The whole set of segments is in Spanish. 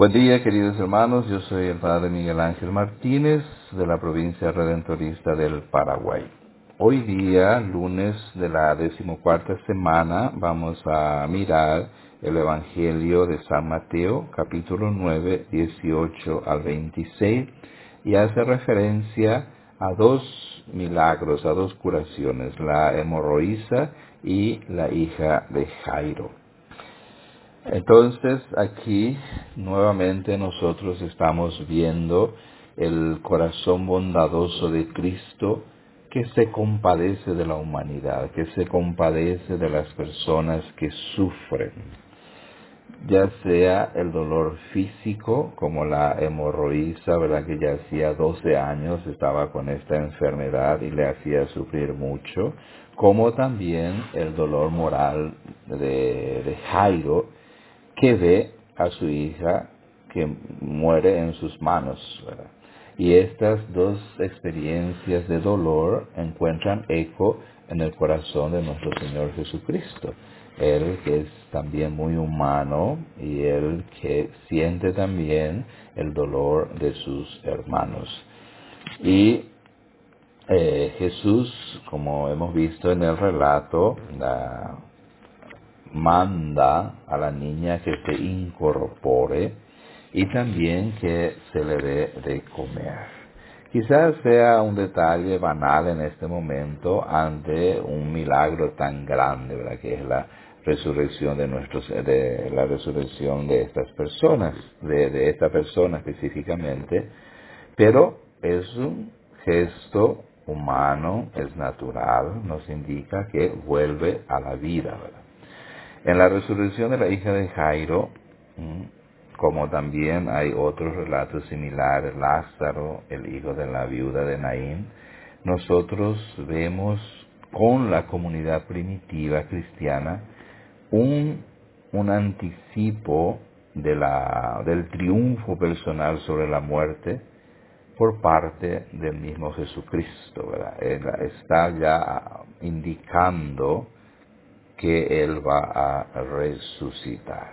Buen día, queridos hermanos. Yo soy el Padre Miguel Ángel Martínez de la provincia redentorista del Paraguay. Hoy día, lunes de la decimocuarta semana, vamos a mirar el Evangelio de San Mateo, capítulo 9, 18 al 26, y hace referencia a dos milagros, a dos curaciones, la hemorroísa y la hija de Jairo. Entonces aquí nuevamente nosotros estamos viendo el corazón bondadoso de Cristo que se compadece de la humanidad, que se compadece de las personas que sufren, ya sea el dolor físico, como la hemorroísa, ¿verdad? que ya hacía 12 años estaba con esta enfermedad y le hacía sufrir mucho, como también el dolor moral de, de Jairo, que ve a su hija que muere en sus manos. Y estas dos experiencias de dolor encuentran eco en el corazón de nuestro Señor Jesucristo. Él que es también muy humano y él que siente también el dolor de sus hermanos. Y eh, Jesús, como hemos visto en el relato, la, manda a la niña que se incorpore y también que se le dé de comer. Quizás sea un detalle banal en este momento ante un milagro tan grande, ¿verdad? que es la resurrección de nuestros, de la resurrección de estas personas, de, de esta persona específicamente, pero es un gesto humano, es natural, nos indica que vuelve a la vida, ¿verdad? En la resurrección de la hija de Jairo, como también hay otros relatos similares, Lázaro, el hijo de la viuda de Naín, nosotros vemos con la comunidad primitiva cristiana un, un anticipo del triunfo personal sobre la muerte por parte del mismo Jesucristo. ¿verdad? Está ya indicando que Él va a resucitar.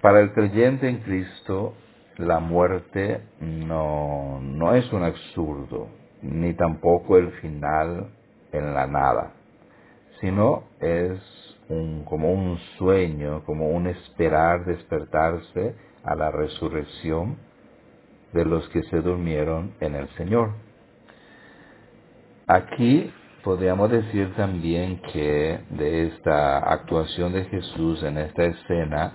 Para el creyente en Cristo, la muerte no, no es un absurdo, ni tampoco el final en la nada, sino es un, como un sueño, como un esperar despertarse a la resurrección de los que se durmieron en el Señor. Aquí podríamos decir también que de esta actuación de Jesús en esta escena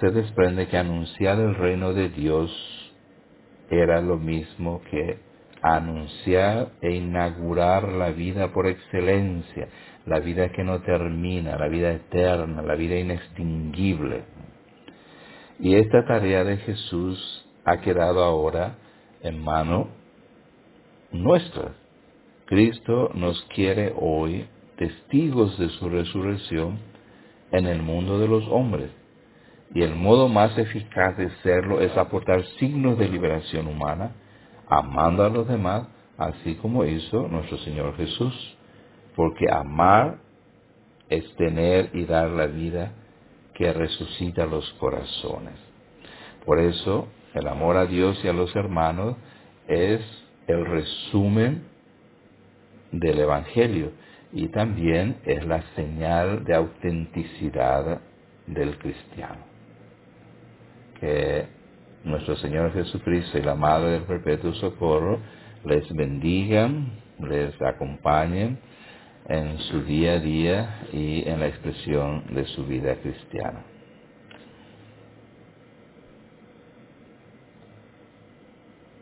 se desprende que anunciar el reino de Dios era lo mismo que anunciar e inaugurar la vida por excelencia, la vida que no termina, la vida eterna, la vida inextinguible. Y esta tarea de Jesús ha quedado ahora en mano nuestra. Cristo nos quiere hoy testigos de su resurrección en el mundo de los hombres. Y el modo más eficaz de serlo es aportar signos de liberación humana, amando a los demás, así como hizo nuestro Señor Jesús. Porque amar es tener y dar la vida que resucita los corazones. Por eso, el amor a Dios y a los hermanos es el resumen del Evangelio y también es la señal de autenticidad del cristiano. Que nuestro Señor Jesucristo y la Madre del Perpetuo Socorro les bendigan, les acompañen en su día a día y en la expresión de su vida cristiana.